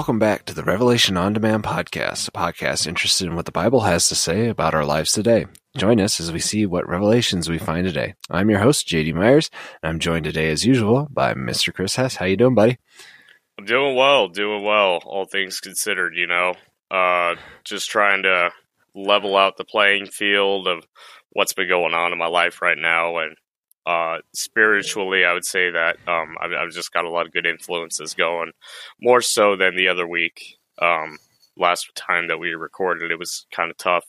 Welcome back to the Revelation On Demand podcast, a podcast interested in what the Bible has to say about our lives today. Join us as we see what revelations we find today. I'm your host, JD Myers, and I'm joined today as usual by Mr. Chris Hess. How you doing, buddy? I'm doing well, doing well, all things considered, you know. Uh just trying to level out the playing field of what's been going on in my life right now and uh, spiritually, I would say that um, I've, I've, just got a lot of good influences going, more so than the other week. Um, last time that we recorded, it was kind of tough,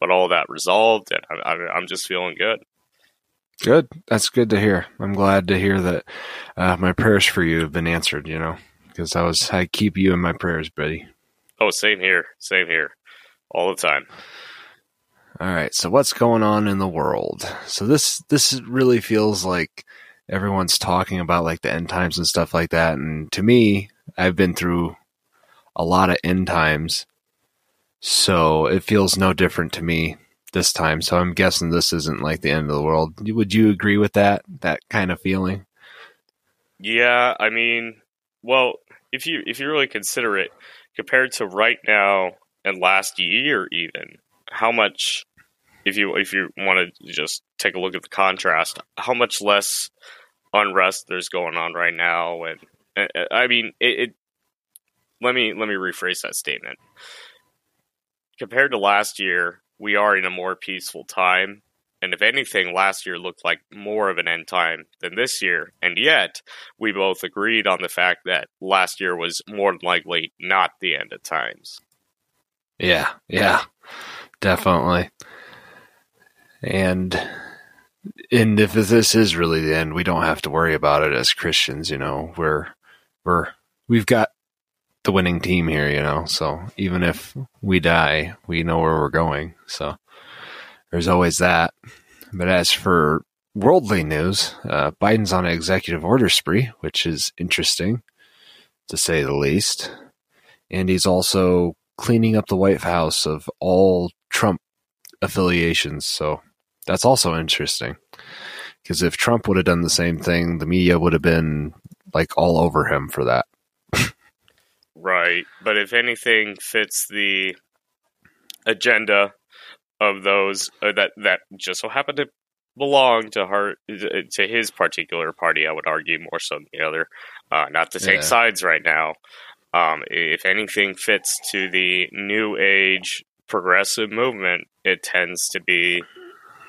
but all that resolved, and I, I, I'm just feeling good. Good. That's good to hear. I'm glad to hear that uh, my prayers for you have been answered. You know, because I was I keep you in my prayers, buddy. Oh, same here. Same here. All the time. All right. So what's going on in the world? So this this really feels like everyone's talking about like the end times and stuff like that. And to me, I've been through a lot of end times. So it feels no different to me this time. So I'm guessing this isn't like the end of the world. Would you agree with that? That kind of feeling? Yeah, I mean, well, if you if you really consider it compared to right now and last year even, how much if you if you want to just take a look at the contrast, how much less unrest there's going on right now, and I mean it, it let me let me rephrase that statement. Compared to last year, we are in a more peaceful time. And if anything, last year looked like more of an end time than this year. And yet, we both agreed on the fact that last year was more than likely not the end of times. Yeah, yeah, definitely. And and if this is really the end, we don't have to worry about it as Christians. You know, we're we're we've got the winning team here. You know, so even if we die, we know where we're going. So there's always that. But as for worldly news, uh, Biden's on an executive order spree, which is interesting to say the least. And he's also cleaning up the White House of all Trump affiliations. So that's also interesting. Because if Trump would have done the same thing, the media would have been like all over him for that. right. But if anything fits the agenda of those uh, that that just so happen to belong to her to his particular party, I would argue more so than the other. Uh, not to take yeah. sides right now. Um, if anything fits to the new age progressive movement, it tends to be,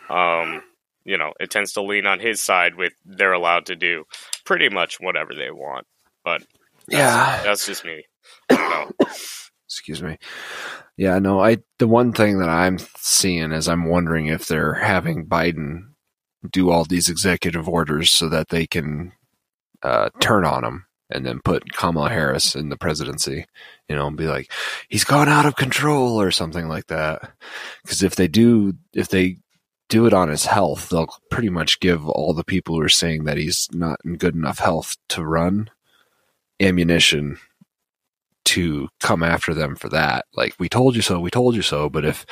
um, you know, it tends to lean on his side with they're allowed to do pretty much whatever they want. But that's, yeah, that's just me. Excuse me. Yeah, no, I the one thing that I'm seeing is I'm wondering if they're having Biden do all these executive orders so that they can uh, turn on him and then put Kamala Harris in the presidency, you know, and be like, he's gone out of control or something like that. Because if they do, if they do it on his health, they'll pretty much give all the people who are saying that he's not in good enough health to run ammunition to come after them for that. Like, we told you so, we told you so. But if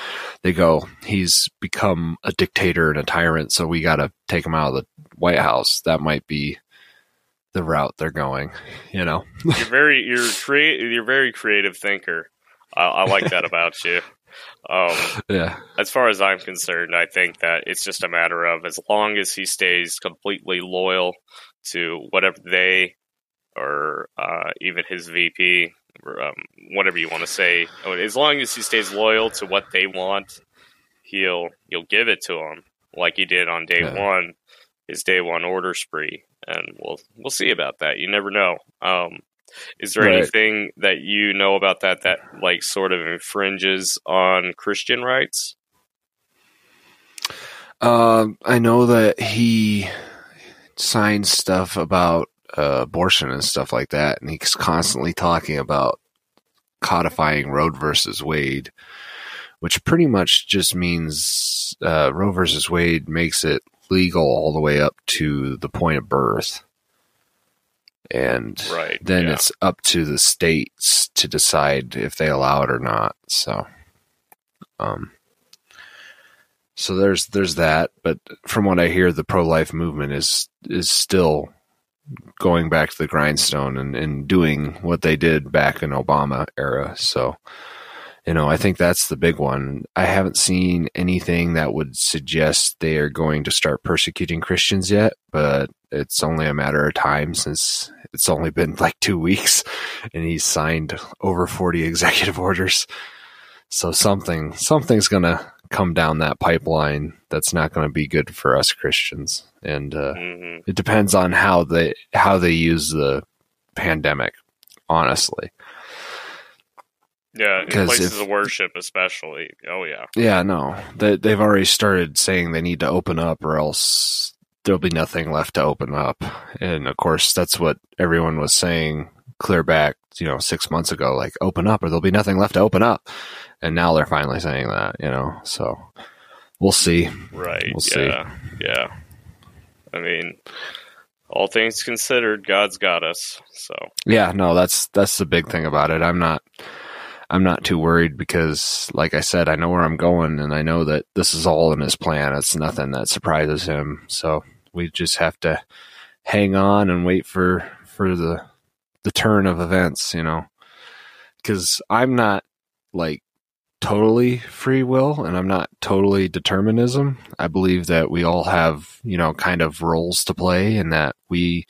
they go, he's become a dictator and a tyrant, so we got to take him out of the White House, that might be the route they're going. You know, you're very you're create you're very creative thinker. I, I like that about you. Um, yeah. As far as I'm concerned, I think that it's just a matter of as long as he stays completely loyal to whatever they or uh, even his VP, or, um, whatever you want to say, as long as he stays loyal to what they want, he'll he'll give it to them like he did on day yeah. one, his day one order spree and we'll we'll see about that. You never know. Um, is there right. anything that you know about that that like sort of infringes on Christian rights? Um, I know that he signs stuff about uh, abortion and stuff like that, and he's constantly talking about codifying Roe versus Wade, which pretty much just means uh, Roe versus Wade makes it legal all the way up to the point of birth. And right, then yeah. it's up to the states to decide if they allow it or not. So, um, so there's there's that. But from what I hear, the pro life movement is is still going back to the grindstone and, and doing what they did back in Obama era. So, you know, I think that's the big one. I haven't seen anything that would suggest they are going to start persecuting Christians yet, but it's only a matter of time since it's only been like two weeks and he's signed over 40 executive orders. So something, something's going to come down that pipeline that's not going to be good for us Christians. And uh, mm-hmm. it depends on how they, how they use the pandemic, honestly. Yeah, in places if, of worship, especially. Oh yeah. Yeah, no, they they've already started saying they need to open up, or else there'll be nothing left to open up. And of course, that's what everyone was saying clear back, you know, six months ago. Like, open up, or there'll be nothing left to open up. And now they're finally saying that, you know. So we'll see. Right. We'll yeah. see. Yeah. I mean, all things considered, God's got us. So yeah, no, that's that's the big thing about it. I'm not I'm not too worried because, like I said, I know where I'm going and I know that this is all in his plan. It's nothing that surprises him. So we just have to hang on and wait for for the the turn of events, you know. Because I'm not like totally free will and I'm not totally determinism. I believe that we all have, you know, kind of roles to play and that we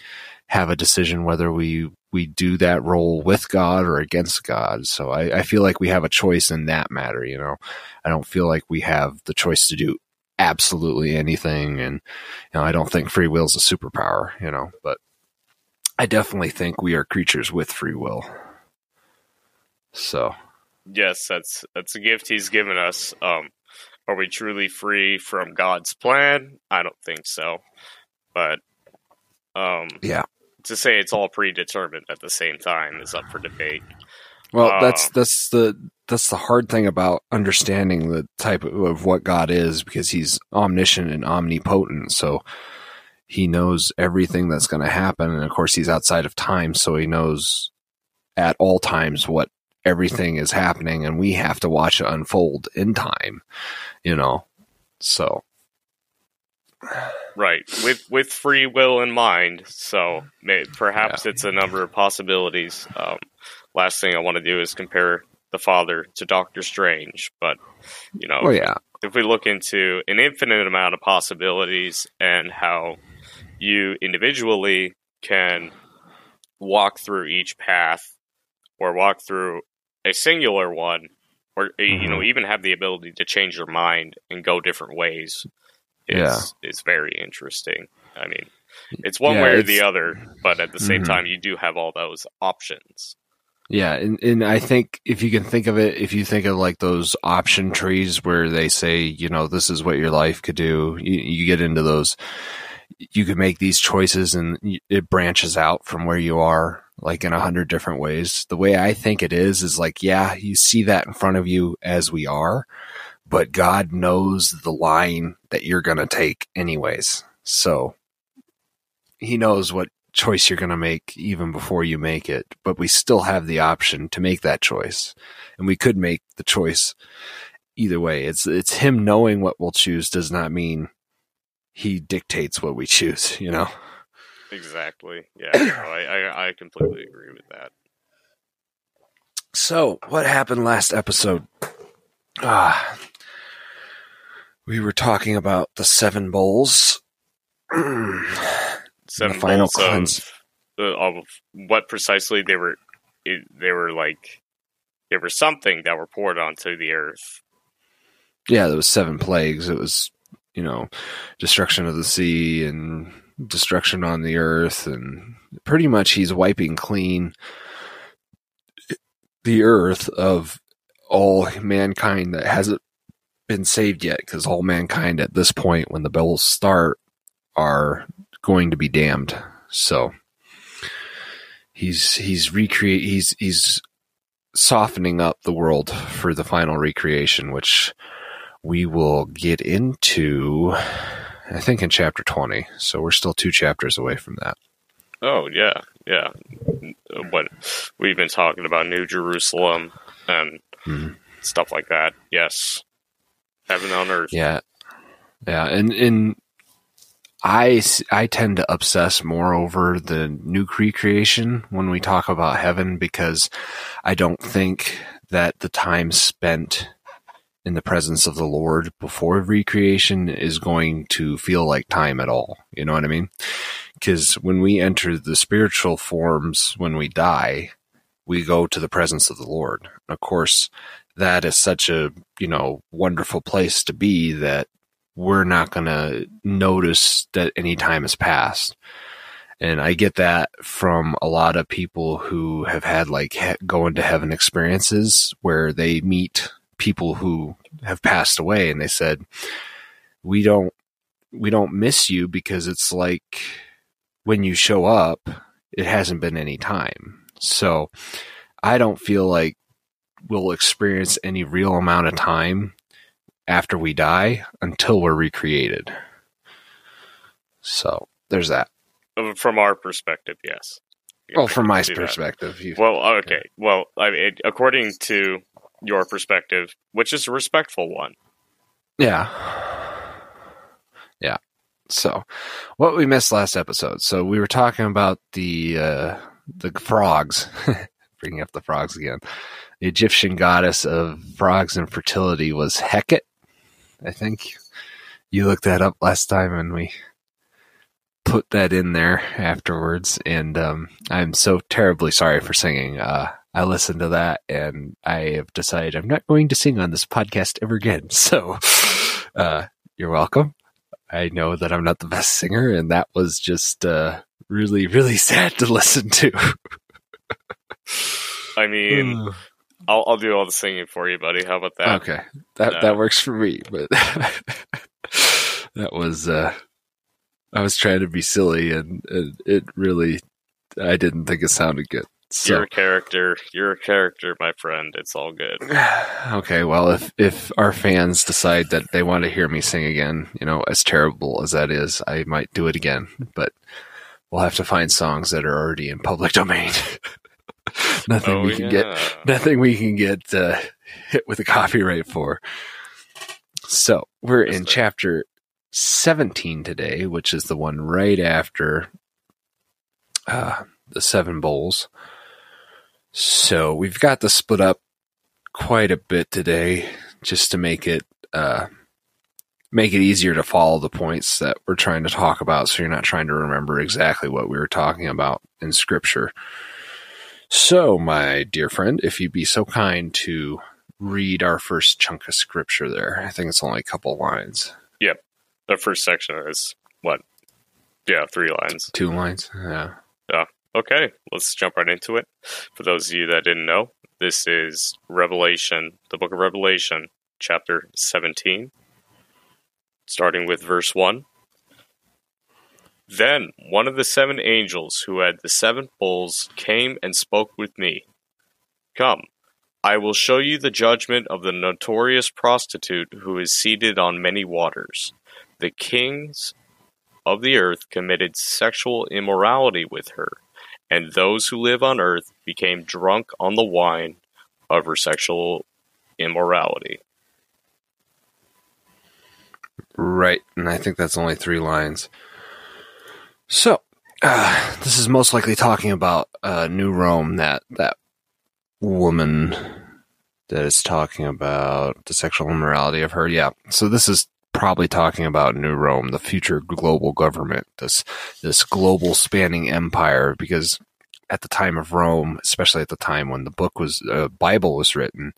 have a decision whether we we do that role with God or against God. So I, I feel like we have a choice in that matter. You know, I don't feel like we have the choice to do absolutely anything, and you know, I don't think free will is a superpower. You know, but I definitely think we are creatures with free will. So, yes, that's that's a gift He's given us. Um, are we truly free from God's plan? I don't think so, but um, yeah, to say it's all predetermined at the same time is up for debate. Well, uh, that's that's the that's the hard thing about understanding the type of, of what God is because He's omniscient and omnipotent. So He knows everything that's going to happen, and of course He's outside of time, so He knows at all times what everything is happening, and we have to watch it unfold in time. You know, so Right, with with free will in mind. So may, perhaps yeah. it's a number of possibilities. Um, last thing I want to do is compare the Father to Doctor Strange, but you know, oh, yeah. if we look into an infinite amount of possibilities and how you individually can walk through each path or walk through a singular one or you know mm-hmm. even have the ability to change your mind and go different ways is yeah. is very interesting. I mean, it's one yeah, way or the other, but at the same mm-hmm. time, you do have all those options. Yeah, and, and I think if you can think of it, if you think of like those option trees where they say, you know, this is what your life could do, you, you get into those, you could make these choices and it branches out from where you are like in a hundred different ways. The way I think it is, is like, yeah, you see that in front of you as we are, but God knows the line that you're going to take anyways. So he knows what choice you're going to make even before you make it, but we still have the option to make that choice. And we could make the choice either way. It's it's him knowing what we'll choose does not mean he dictates what we choose, you know. Exactly. Yeah. I, I I completely agree with that. So, what happened last episode? Ah, we were talking about the seven bowls. seven the final bowls of, of, what precisely they were. They were like there was something that were poured onto the earth. Yeah, there was seven plagues. It was you know destruction of the sea and destruction on the earth, and pretty much he's wiping clean the earth of all mankind that hasn't been saved yet because all mankind at this point, when the bells start, are going to be damned. So he's he's recreate he's he's softening up the world for the final recreation, which we will get into. I think in chapter twenty. So we're still two chapters away from that. Oh yeah, yeah. What we've been talking about New Jerusalem and mm-hmm. stuff like that. Yes, heaven on earth. Yeah, yeah, and and I, I tend to obsess more over the new recreation when we talk about heaven because I don't think that the time spent in the presence of the Lord before recreation is going to feel like time at all. You know what I mean? Because when we enter the spiritual forms, when we die, we go to the presence of the Lord. Of course, that is such a, you know, wonderful place to be that we're not going to notice that any time has passed. And I get that from a lot of people who have had like he- going to heaven experiences where they meet people who have passed away and they said, we don't, we don't miss you because it's like when you show up, it hasn't been any time. So I don't feel like we'll experience any real amount of time after we die until we're recreated. So there's that. From our perspective, yes. Yeah, well, from my perspective. You, well, okay. Well, I mean, according to your perspective, which is a respectful one. Yeah. Yeah. So, what we missed last episode. So we were talking about the uh, the frogs, bringing up the frogs again. The Egyptian goddess of frogs and fertility was Hecate. I think you looked that up last time and we put that in there afterwards. And um, I'm so terribly sorry for singing. Uh, I listened to that and I have decided I'm not going to sing on this podcast ever again. So uh, you're welcome. I know that I'm not the best singer, and that was just uh, really, really sad to listen to. I mean, I'll, I'll do all the singing for you, buddy. How about that? Okay, that that works for me. But that was uh, I was trying to be silly, and, and it really I didn't think it sounded good. So. You're a character. You're a character, my friend. It's all good. okay, well, if if our fans decide that they want to hear me sing again, you know, as terrible as that is, I might do it again. But we'll have to find songs that are already in public domain. nothing oh, we can yeah. get nothing we can get uh, hit with a copyright for. So we're in chapter 17 today, which is the one right after uh, the seven bowls. So we've got to split up quite a bit today just to make it uh, make it easier to follow the points that we're trying to talk about so you're not trying to remember exactly what we were talking about in scripture. So, my dear friend, if you'd be so kind to read our first chunk of scripture there. I think it's only a couple lines. Yep. The first section is what? Yeah, three lines. Two lines. Yeah. Yeah. Okay, let's jump right into it. For those of you that didn't know, this is Revelation, the book of Revelation, chapter 17, starting with verse 1. Then one of the seven angels who had the seven bowls came and spoke with me. Come, I will show you the judgment of the notorious prostitute who is seated on many waters. The kings of the earth committed sexual immorality with her, and those who live on earth became drunk on the wine of her sexual immorality. Right, and I think that's only three lines. So, uh, this is most likely talking about uh, New Rome, that that woman that is talking about the sexual immorality of her. Yeah, so this is probably talking about New Rome, the future global government, this this global spanning empire. Because at the time of Rome, especially at the time when the book was uh, Bible was written,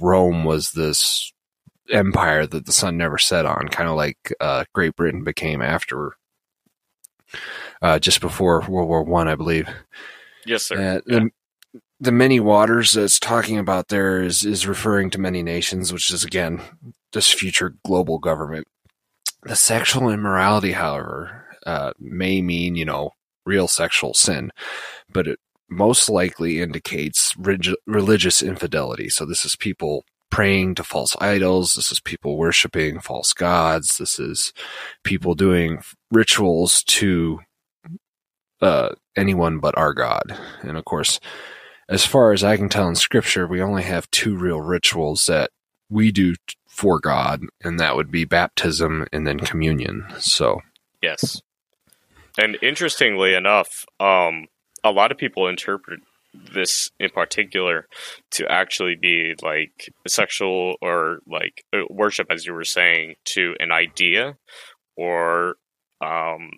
Rome was this empire that the sun never set on, kind of like uh, Great Britain became after uh, just before World War One, I, I believe. Yes, sir. Uh, yeah. the, the many waters that's talking about there is is referring to many nations, which is again this future global government. The sexual immorality, however, uh, may mean you know real sexual sin, but it most likely indicates religious infidelity. So this is people praying to false idols. This is people worshiping false gods. This is people doing rituals to uh, anyone but our God. And of course, as far as I can tell in Scripture, we only have two real rituals that we do for God, and that would be baptism and then communion. So, Yes. And interestingly enough, um, a lot of people interpret this in particular to actually be like sexual or like uh, worship, as you were saying, to an idea or um,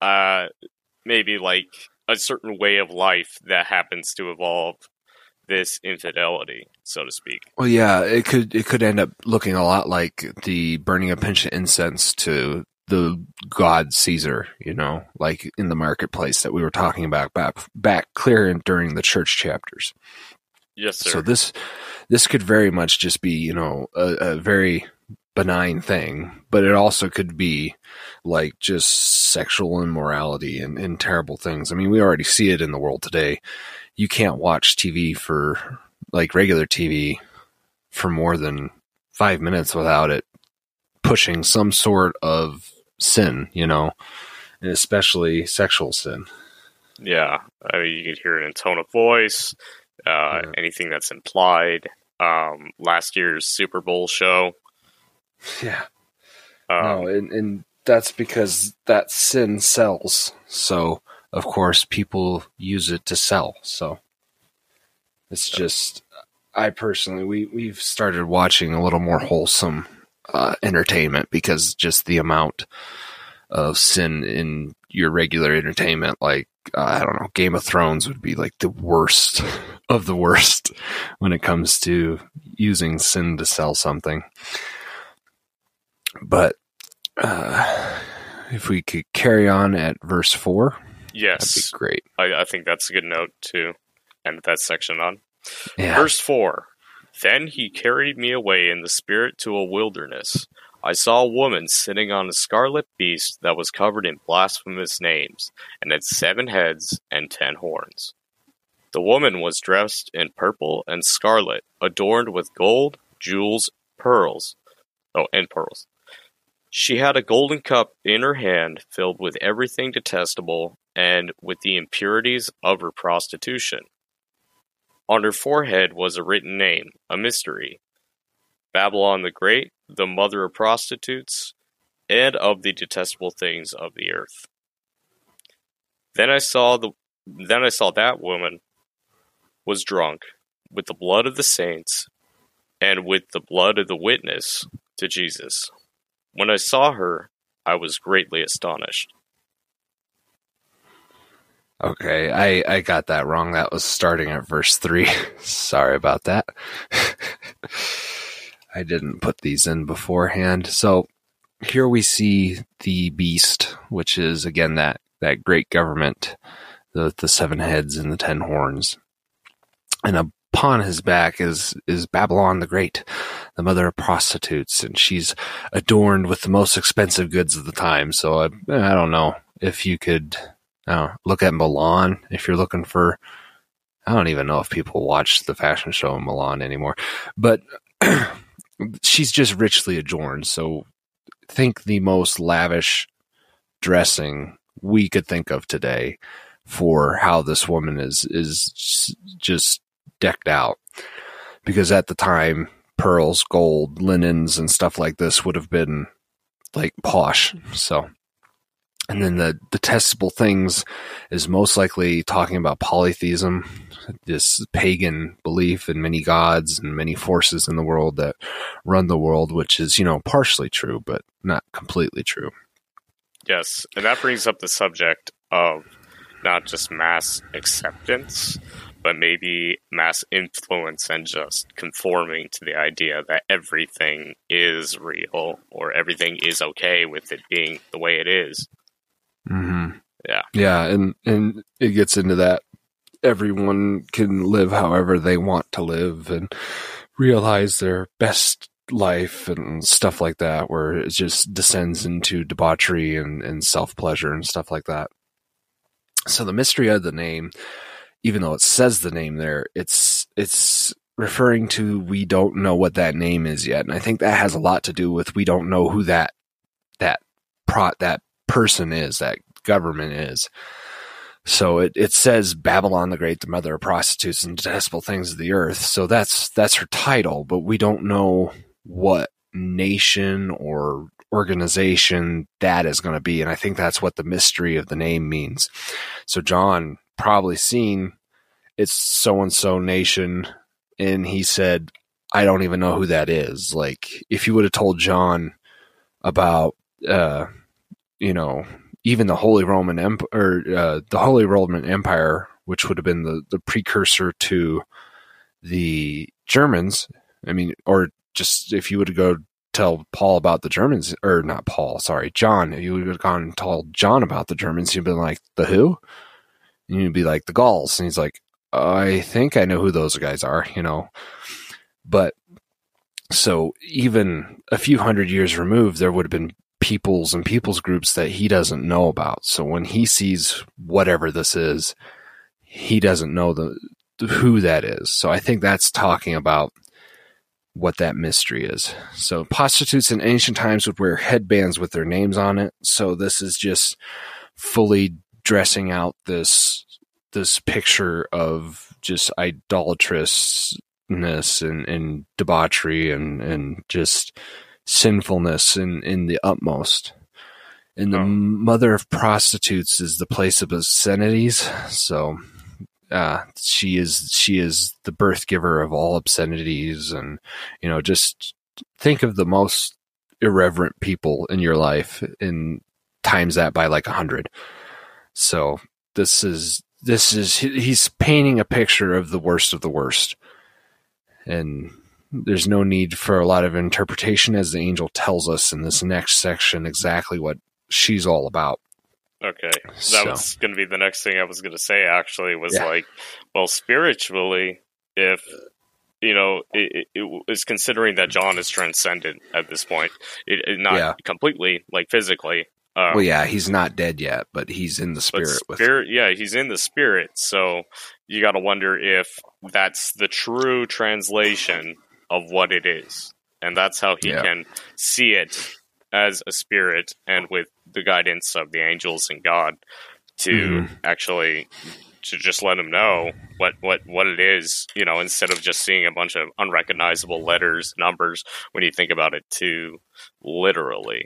uh, maybe like a certain way of life that happens to evolve this infidelity, so to speak. Well, yeah, it could it could end up looking a lot like the burning of pinch of incense to the god Caesar, you know, like in the marketplace that we were talking about back back clear during the church chapters. Yes, sir. So this this could very much just be, you know, a, a very benign thing, but it also could be like just sexual immorality and, and terrible things. I mean, we already see it in the world today. You can't watch TV for like regular TV for more than five minutes without it pushing some sort of sin, you know, and especially sexual sin. Yeah, I mean, you can hear it in tone of voice, uh, yeah. anything that's implied. Um, last year's Super Bowl show. Yeah. Um, no, and, and that's because that sin sells. So, of course, people use it to sell. So, it's just, I personally, we, we've started watching a little more wholesome uh, entertainment because just the amount of sin in your regular entertainment, like uh, I don't know, Game of Thrones would be like the worst of the worst when it comes to using sin to sell something. But uh, if we could carry on at verse four, yes, that'd be great. I, I think that's a good note to end that section on. Yeah. Verse four. Then he carried me away in the spirit to a wilderness. I saw a woman sitting on a scarlet beast that was covered in blasphemous names, and had seven heads and ten horns. The woman was dressed in purple and scarlet, adorned with gold, jewels, pearls. Oh, and pearls. She had a golden cup in her hand filled with everything detestable and with the impurities of her prostitution. On her forehead was a written name, a mystery Babylon the Great, the mother of prostitutes, and of the detestable things of the earth. Then I saw the then I saw that woman was drunk with the blood of the saints and with the blood of the witness to Jesus. When I saw her, I was greatly astonished. Okay, I, I got that wrong. That was starting at verse 3. Sorry about that. I didn't put these in beforehand. So here we see the beast, which is again that, that great government, the, the seven heads and the ten horns. And upon his back is, is Babylon the Great, the mother of prostitutes, and she's adorned with the most expensive goods of the time. So I, I don't know if you could now, look at Milan if you're looking for. I don't even know if people watch the fashion show in Milan anymore, but she's just richly adorned. So think the most lavish dressing we could think of today for how this woman is is just decked out because at the time pearls gold linens and stuff like this would have been like posh so and then the detestable things is most likely talking about polytheism, this pagan belief in many gods and many forces in the world that run the world, which is, you know, partially true, but not completely true. Yes. And that brings up the subject of not just mass acceptance, but maybe mass influence and just conforming to the idea that everything is real or everything is okay with it being the way it is. Mm-hmm. Yeah. Yeah. And, and it gets into that everyone can live however they want to live and realize their best life and stuff like that, where it just descends into debauchery and, and self pleasure and stuff like that. So the mystery of the name, even though it says the name there, it's, it's referring to we don't know what that name is yet. And I think that has a lot to do with we don't know who that, that prot, that person is, that government is. So it, it says Babylon the Great, the mother of prostitutes and detestable things of the earth. So that's that's her title, but we don't know what nation or organization that is going to be. And I think that's what the mystery of the name means. So John probably seen it's so and so nation, and he said, I don't even know who that is. Like, if you would have told John about, uh, you know, even the Holy Roman Empire, uh, the Holy Roman Empire, which would have been the, the precursor to the Germans. I mean, or just if you would go tell Paul about the Germans, or not Paul, sorry, John, you would have gone and told John about the Germans, you'd been like, the who? And you'd be like, the Gauls. And he's like, I think I know who those guys are, you know. But so even a few hundred years removed, there would have been peoples and peoples groups that he doesn't know about. So when he sees whatever this is, he doesn't know the who that is. So I think that's talking about what that mystery is. So prostitutes in ancient times would wear headbands with their names on it. So this is just fully dressing out this this picture of just idolatrousness and, and debauchery and, and just sinfulness in, in the utmost. And the oh. mother of prostitutes is the place of obscenities. So uh, she is she is the birth giver of all obscenities, and you know, just think of the most irreverent people in your life, and times that by like a hundred. So this is this is he's painting a picture of the worst of the worst and there's no need for a lot of interpretation as the angel tells us in this next section exactly what she's all about okay that so. was going to be the next thing i was going to say actually was yeah. like well spiritually if you know it, it, is considering that john is transcendent at this point it, it not yeah. completely like physically um, well, yeah, he's not dead yet, but he's in the spirit. spirit yeah, he's in the spirit. So you got to wonder if that's the true translation of what it is, and that's how he yeah. can see it as a spirit, and with the guidance of the angels and God to mm-hmm. actually to just let him know what, what, what it is, you know, instead of just seeing a bunch of unrecognizable letters, numbers, when you think about it too literally.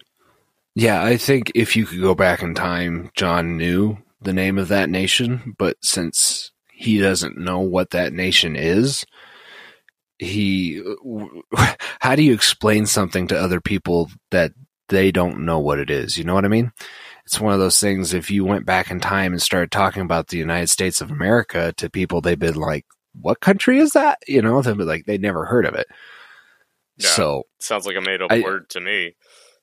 Yeah, I think if you could go back in time, John knew the name of that nation, but since he doesn't know what that nation is, he how do you explain something to other people that they don't know what it is? You know what I mean? It's one of those things if you went back in time and started talking about the United States of America to people they'd been like, "What country is that?" You know, they'd be like they'd never heard of it. Yeah, so sounds like a made up word to me.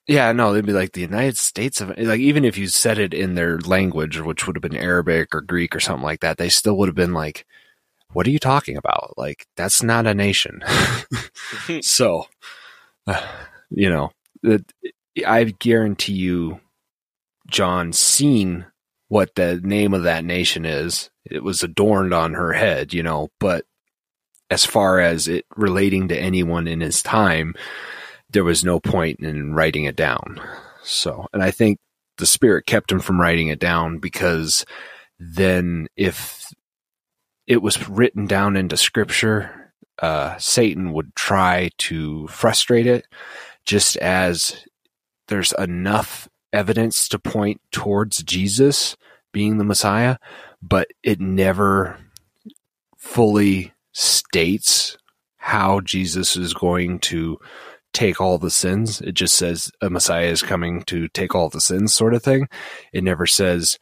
Yeah, no, they'd be like the United States of like even if you said it in their language, which would have been Arabic or Greek or something like that, they still would have been like, "What are you talking about? Like that's not a nation." so, uh, you know, I guarantee you, John seen what the name of that nation is. It was adorned on her head, you know, but as far as it relating to anyone in his time, there was no point in writing it down. So, and I think the spirit kept him from writing it down because then if it was written down into scripture, uh, Satan would try to frustrate it just as there's enough evidence to point towards Jesus being the Messiah, but it never fully states how Jesus is going to take all the sins. It just says a Messiah is coming to take all the sins, sort of thing. It never says,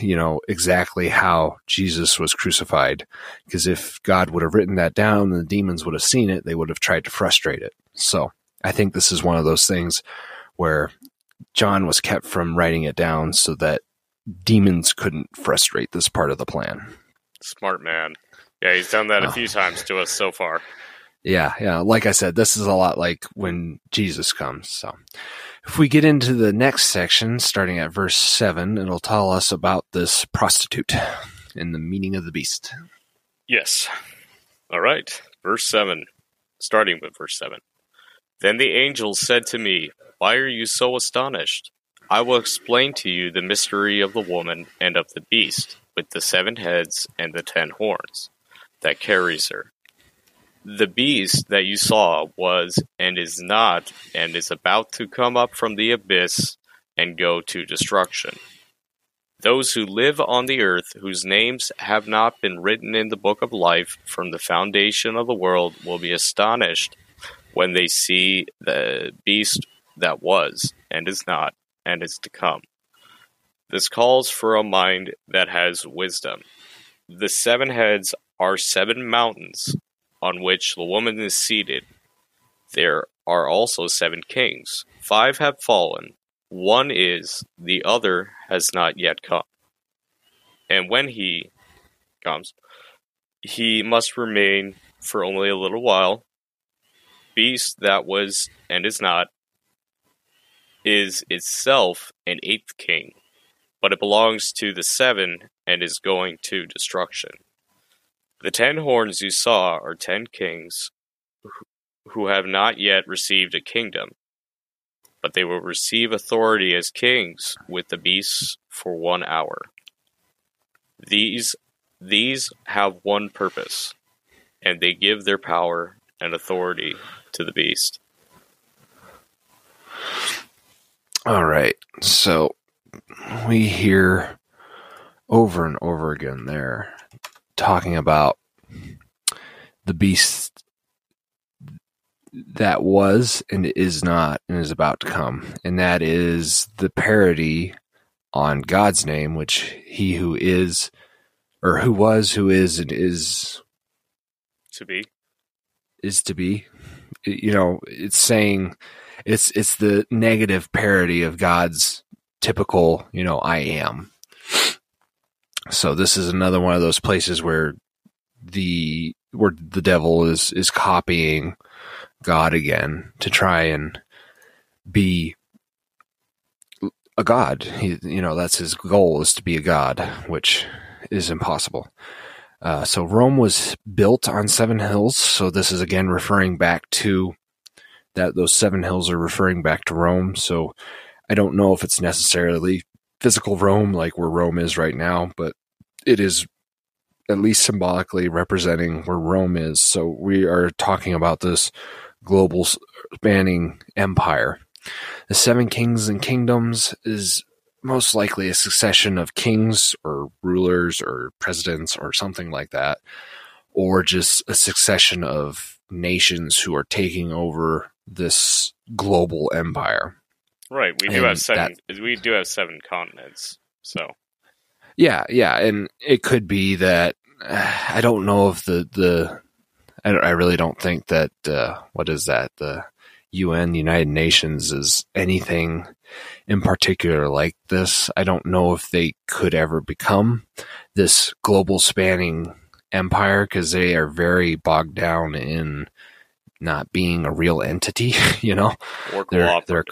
you know, exactly how Jesus was crucified. Because if God would have written that down and the demons would have seen it, they would have tried to frustrate it. So I think this is one of those things where John was kept from writing it down so that demons couldn't frustrate this part of the plan. Smart man. Yeah, he's done that a oh. few times to us so far. Yeah, yeah. Like I said, this is a lot like when Jesus comes. So if we get into the next section, starting at verse 7, it'll tell us about this prostitute and the meaning of the beast. Yes. All right. Verse 7, starting with verse 7. Then the angel said to me, Why are you so astonished? I will explain to you the mystery of the woman and of the beast, with the seven heads and the ten horns, that carries her The beast that you saw was and is not and is about to come up from the abyss and go to destruction. Those who live on the earth, whose names have not been written in the book of life from the foundation of the world, will be astonished when they see the beast that was, and is not, and is to come. This calls for a mind that has wisdom. The seven heads are seven mountains on which the woman is seated. There are also seven kings. Five have fallen, one is, the other has not yet come. And when he comes, he must remain for only a little while. Beast that was and is not is itself an eighth king, but it belongs to the seven and is going to destruction. The ten horns you saw are ten kings who have not yet received a kingdom, but they will receive authority as kings with the beasts for one hour. These these have one purpose, and they give their power and authority to the beast. All right. So we hear over and over again there talking about the beast that was and is not and is about to come. And that is the parody on God's name, which he who is, or who was, who is, and is to be, is to be. You know, it's saying it's it's the negative parody of God's typical, you know, I am. So this is another one of those places where the where the devil is is copying God again to try and be a god. He, you know, that's his goal is to be a god, which is impossible. Uh, so Rome was built on seven hills. So this is again referring back to that. Those seven hills are referring back to Rome. So I don't know if it's necessarily physical Rome, like where Rome is right now, but it is at least symbolically representing where Rome is. So we are talking about this global spanning empire. The Seven Kings and Kingdoms is most likely a succession of kings or rulers or presidents or something like that, or just a succession of nations who are taking over this global empire. Right. We do and have seven. That, we do have seven continents. So. Yeah, yeah, and it could be that I don't know if the the I, I really don't think that uh, what is that the UN, the United Nations, is anything in particular like this. I don't know if they could ever become this global spanning empire because they are very bogged down in not being a real entity. You know, they're they're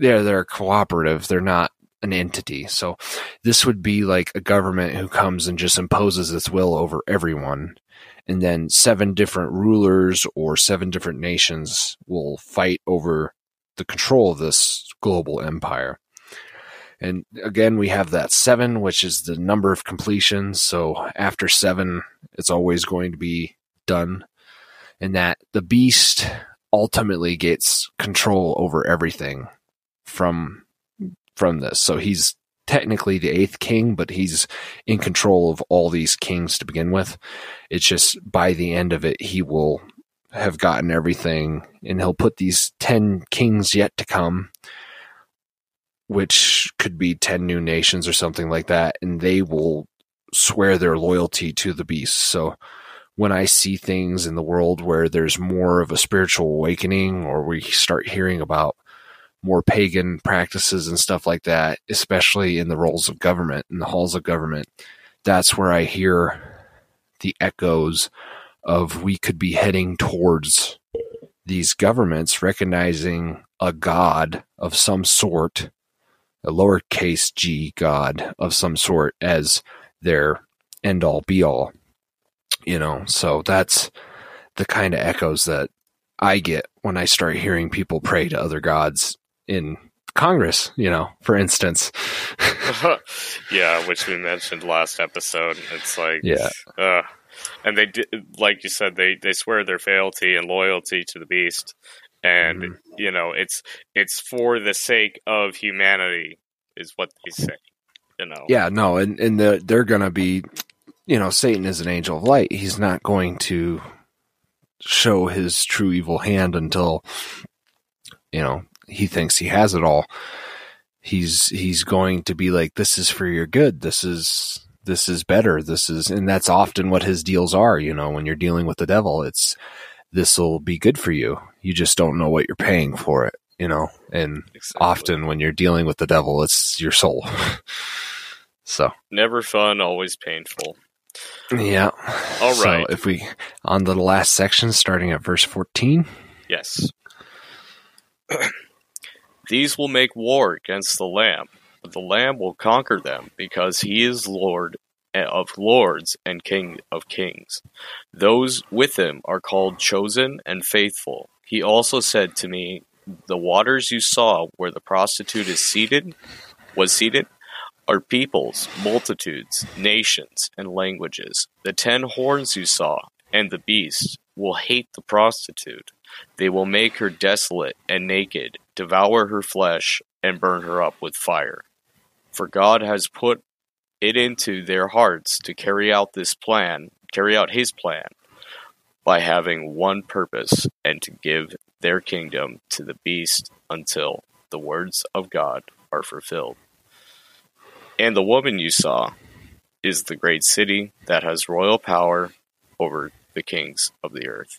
they're they're cooperative. They're not an entity. So this would be like a government who comes and just imposes its will over everyone and then seven different rulers or seven different nations will fight over the control of this global empire. And again, we have that seven, which is the number of completions. So after seven, it's always going to be done. And that the beast ultimately gets control over everything from from this. So he's technically the eighth king, but he's in control of all these kings to begin with. It's just by the end of it, he will have gotten everything and he'll put these 10 kings yet to come, which could be 10 new nations or something like that, and they will swear their loyalty to the beast. So when I see things in the world where there's more of a spiritual awakening or we start hearing about more pagan practices and stuff like that, especially in the roles of government, in the halls of government, that's where I hear the echoes of we could be heading towards these governments recognizing a god of some sort, a lowercase g god of some sort, as their end all be all. You know, so that's the kind of echoes that I get when I start hearing people pray to other gods in Congress, you know, for instance. yeah, which we mentioned last episode. It's like, yeah, uh, and they did, like you said, they they swear their fealty and loyalty to the beast, and mm-hmm. you know it's it's for the sake of humanity, is what they say. You know. Yeah, no, and and the, they're gonna be, you know, Satan is an angel of light. He's not going to show his true evil hand until you know he thinks he has it all. He's he's going to be like this is for your good. This is this is better. This is and that's often what his deals are you know when you're dealing with the devil it's this will be good for you. You just don't know what you're paying for it you know? And exactly. often when you're dealing with the devil it's your soul. So. Never fun always painful. Yeah. All right. so if we on the last section starting at verse 14 yes these will make war against the Lamb, but the Lamb will conquer them, because he is Lord of lords and King of kings. Those with him are called chosen and faithful. He also said to me, The waters you saw where the prostitute is seated was seated are peoples, multitudes, nations, and languages. The ten horns you saw and the beast will hate the prostitute. They will make her desolate and naked, devour her flesh, and burn her up with fire. For God has put it into their hearts to carry out this plan, carry out his plan, by having one purpose, and to give their kingdom to the beast until the words of God are fulfilled. And the woman you saw is the great city that has royal power over the kings of the earth.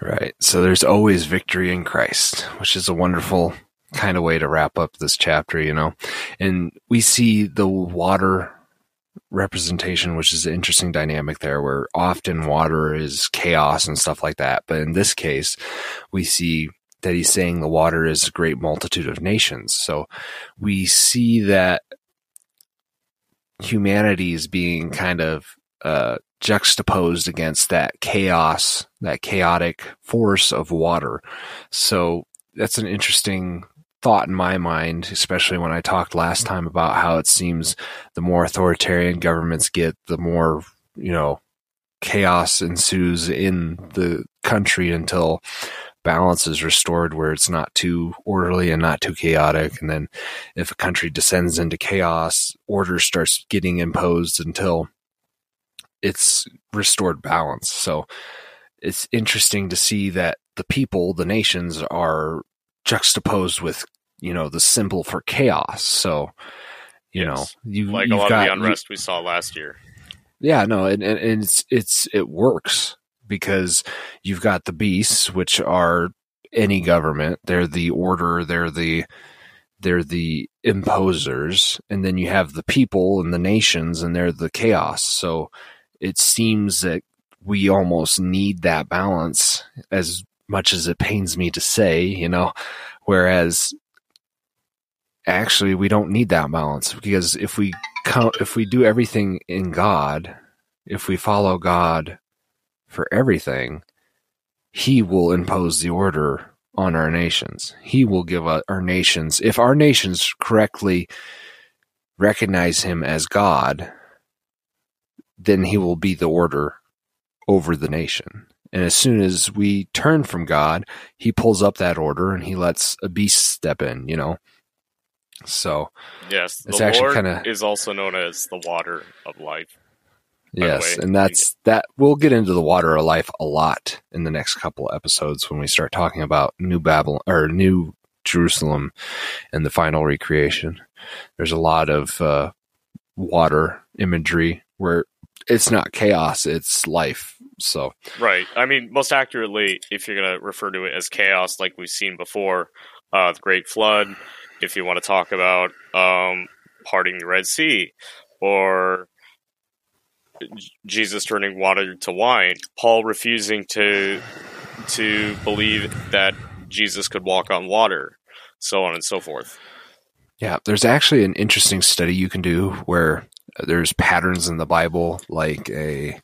Right. So there's always victory in Christ, which is a wonderful kind of way to wrap up this chapter, you know. And we see the water representation, which is an interesting dynamic there, where often water is chaos and stuff like that. But in this case, we see that he's saying the water is a great multitude of nations. So we see that humanity is being kind of uh, juxtaposed against that chaos, that chaotic force of water. So that's an interesting thought in my mind, especially when I talked last time about how it seems the more authoritarian governments get, the more, you know, chaos ensues in the country until balance is restored where it's not too orderly and not too chaotic. And then if a country descends into chaos, order starts getting imposed until it's restored balance. So it's interesting to see that the people, the nations are juxtaposed with, you know, the symbol for chaos. So, you yes. know, you like a lot got, of the unrest you, we saw last year. Yeah, no, and, and, and it's it's it works because you've got the beasts, which are any government. They're the order. They're the they're the imposers, and then you have the people and the nations, and they're the chaos. So it seems that we almost need that balance as much as it pains me to say, you know, whereas actually we don't need that balance because if we count, if we do everything in God, if we follow God for everything, he will impose the order on our nations. He will give our nations, if our nations correctly recognize him as God, then he will be the order over the nation. And as soon as we turn from God, he pulls up that order and he lets a beast step in, you know. So yes, it's actually kind of is also known as the water of life. Yes, and that's that. We'll get into the water of life a lot in the next couple of episodes when we start talking about New Babylon or New Jerusalem and the final recreation. There's a lot of uh, water imagery where it's not chaos, it's life. So Right. I mean, most accurately, if you're gonna refer to it as chaos like we've seen before, uh the Great Flood, if you want to talk about um parting the Red Sea or Jesus turning water to wine, Paul refusing to to believe that Jesus could walk on water, so on and so forth. Yeah, there's actually an interesting study you can do where there's patterns in the Bible, like a.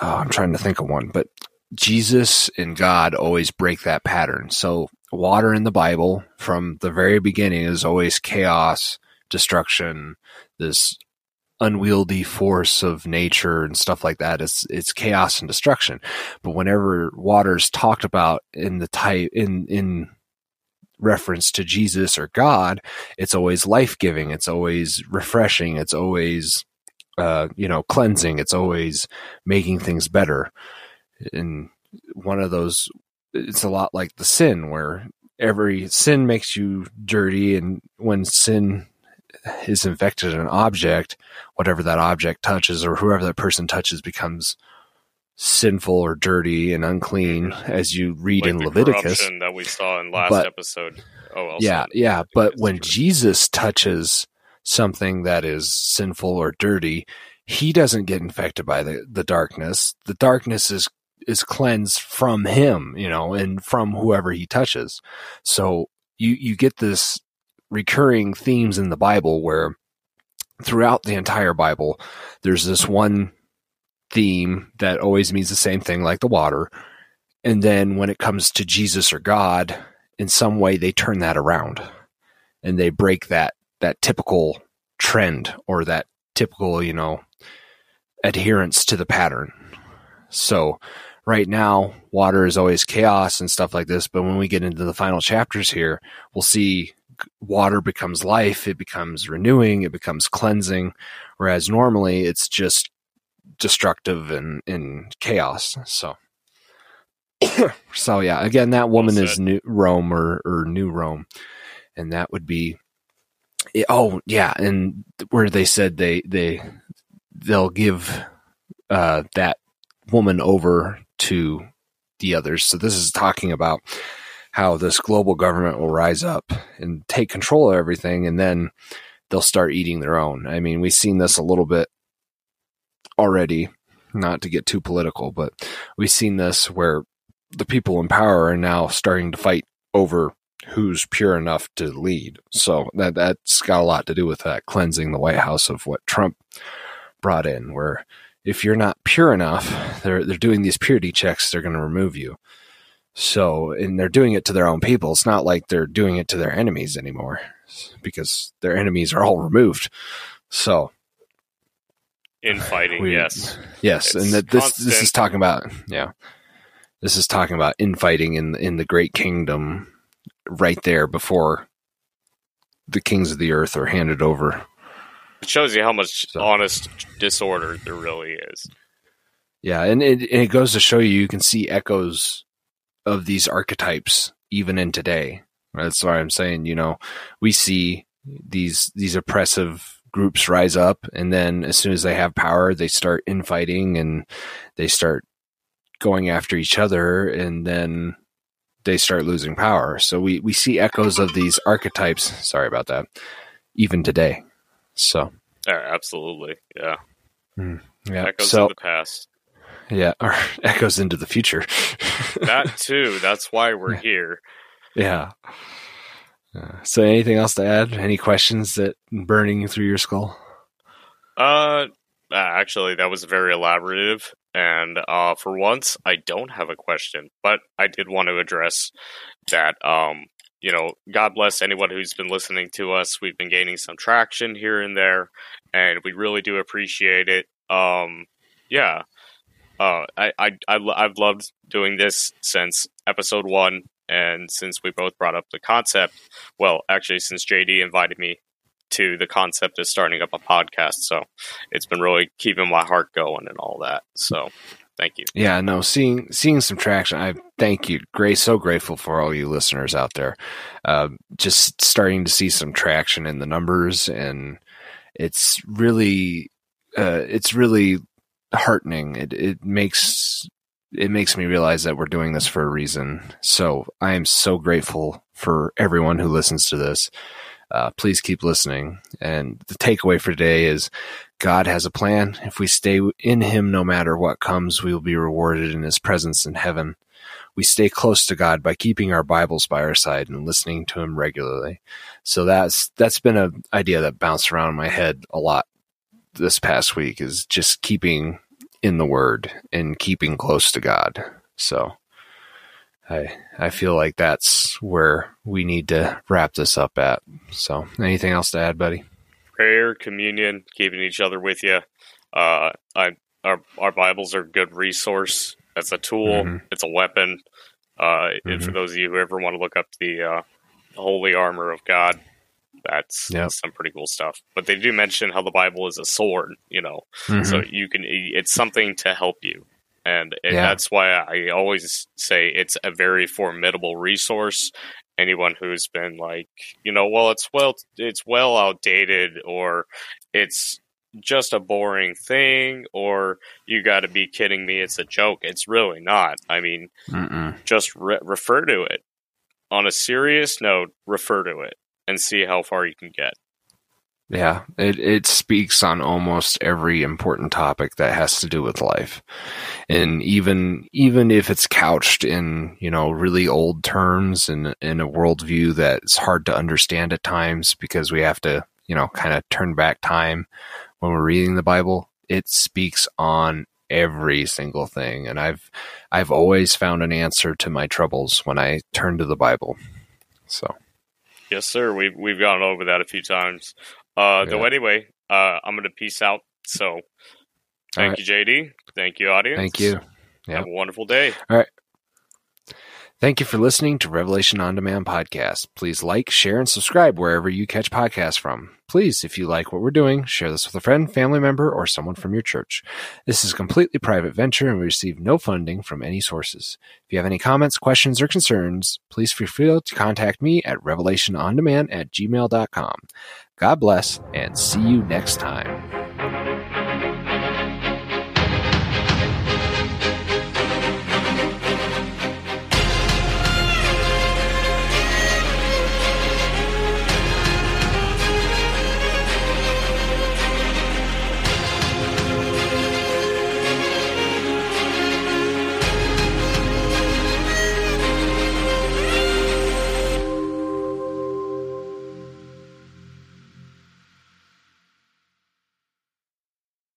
Oh, I'm trying to think of one, but Jesus and God always break that pattern. So, water in the Bible from the very beginning is always chaos, destruction, this unwieldy force of nature and stuff like that. It's it's chaos and destruction. But whenever water's talked about in the type in in reference to Jesus or God, it's always life giving. It's always refreshing. It's always uh, you know cleansing. It's always making things better. And one of those, it's a lot like the sin where every sin makes you dirty, and when sin is infected an object, whatever that object touches or whoever that person touches becomes sinful or dirty and unclean as you read like in Leviticus that we saw in last but, episode. Oh, yeah, yeah. But when true. Jesus touches something that is sinful or dirty, he doesn't get infected by the, the darkness. The darkness is is cleansed from him, you know, and from whoever he touches. So you you get this recurring themes in the Bible where throughout the entire Bible there's this one theme that always means the same thing like the water. And then when it comes to Jesus or God, in some way they turn that around and they break that that typical trend or that typical, you know, adherence to the pattern. So right now, water is always chaos and stuff like this. But when we get into the final chapters here, we'll see water becomes life, it becomes renewing, it becomes cleansing. Whereas normally it's just destructive and, in chaos. So, so yeah, again, that woman well is new Rome or, or New Rome. And that would be, oh yeah. And where they said they, they, they'll give, uh, that woman over to the others. So this is talking about how this global government will rise up and take control of everything and then they'll start eating their own. I mean, we've seen this a little bit already, not to get too political, but we've seen this where the people in power are now starting to fight over who's pure enough to lead. So that that's got a lot to do with that cleansing the White House of what Trump brought in where if you're not pure enough, they're they're doing these purity checks. They're going to remove you. So, and they're doing it to their own people. It's not like they're doing it to their enemies anymore, because their enemies are all removed. So, infighting, we, yes, yes, it's and that this constant. this is talking about yeah, this is talking about infighting in in the great kingdom, right there before the kings of the earth are handed over it shows you how much so. honest disorder there really is. Yeah, and it, and it goes to show you you can see echoes of these archetypes even in today. That's why I'm saying, you know, we see these these oppressive groups rise up and then as soon as they have power they start infighting and they start going after each other and then they start losing power. So we, we see echoes of these archetypes, sorry about that, even today. So, yeah, absolutely, yeah, mm, yeah. Echoes so, of the past. Yeah, or echoes into the future. that too. That's why we're here. Yeah. Uh, so, anything else to add? Any questions that burning through your skull? Uh, actually, that was very elaborative, and uh, for once, I don't have a question, but I did want to address that. Um, you know, God bless anyone who's been listening to us. We've been gaining some traction here and there, and we really do appreciate it. Um, yeah, uh, I, I, I, I've loved doing this since episode one, and since we both brought up the concept. Well, actually, since JD invited me to the concept of starting up a podcast, so it's been really keeping my heart going and all that. So Thank you. Yeah, no, seeing seeing some traction. I thank you. Great, so grateful for all you listeners out there. Uh, just starting to see some traction in the numbers, and it's really, uh, it's really heartening. It it makes it makes me realize that we're doing this for a reason. So I am so grateful for everyone who listens to this. Uh, please keep listening. And the takeaway for today is God has a plan. If we stay in Him, no matter what comes, we will be rewarded in His presence in heaven. We stay close to God by keeping our Bibles by our side and listening to Him regularly. So that's that's been an idea that bounced around my head a lot this past week. Is just keeping in the Word and keeping close to God. So I I feel like that's where we need to wrap this up at. So, anything else to add, buddy? prayer, communion, keeping each other with you. Uh, I, our our Bibles are a good resource. That's a tool. Mm-hmm. It's a weapon. Uh, mm-hmm. And for mm-hmm. those of you who ever want to look up the, uh, the holy armor of God, that's yep. some pretty cool stuff. But they do mention how the Bible is a sword, you know, mm-hmm. so you can. It's something to help you, and, and yeah. that's why I always say it's a very formidable resource. Anyone who's been like, you know, well, it's well, it's well outdated, or it's just a boring thing or you got to be kidding me it's a joke it's really not i mean Mm-mm. just re- refer to it on a serious note refer to it and see how far you can get yeah it, it speaks on almost every important topic that has to do with life and even even if it's couched in you know really old terms and in a worldview that's hard to understand at times because we have to you know kind of turn back time when we're reading the Bible, it speaks on every single thing. And I've I've always found an answer to my troubles when I turn to the Bible. So Yes, sir. We've we've gone over that a few times. Uh, yeah. though anyway, uh, I'm gonna peace out. So thank right. you, JD. Thank you, audience. Thank you. Yep. Have a wonderful day. All right. Thank you for listening to Revelation On Demand podcast. Please like, share, and subscribe wherever you catch podcasts from. Please, if you like what we're doing, share this with a friend, family member, or someone from your church. This is a completely private venture and we receive no funding from any sources. If you have any comments, questions, or concerns, please feel free to contact me at revelationondemand at gmail.com. God bless and see you next time.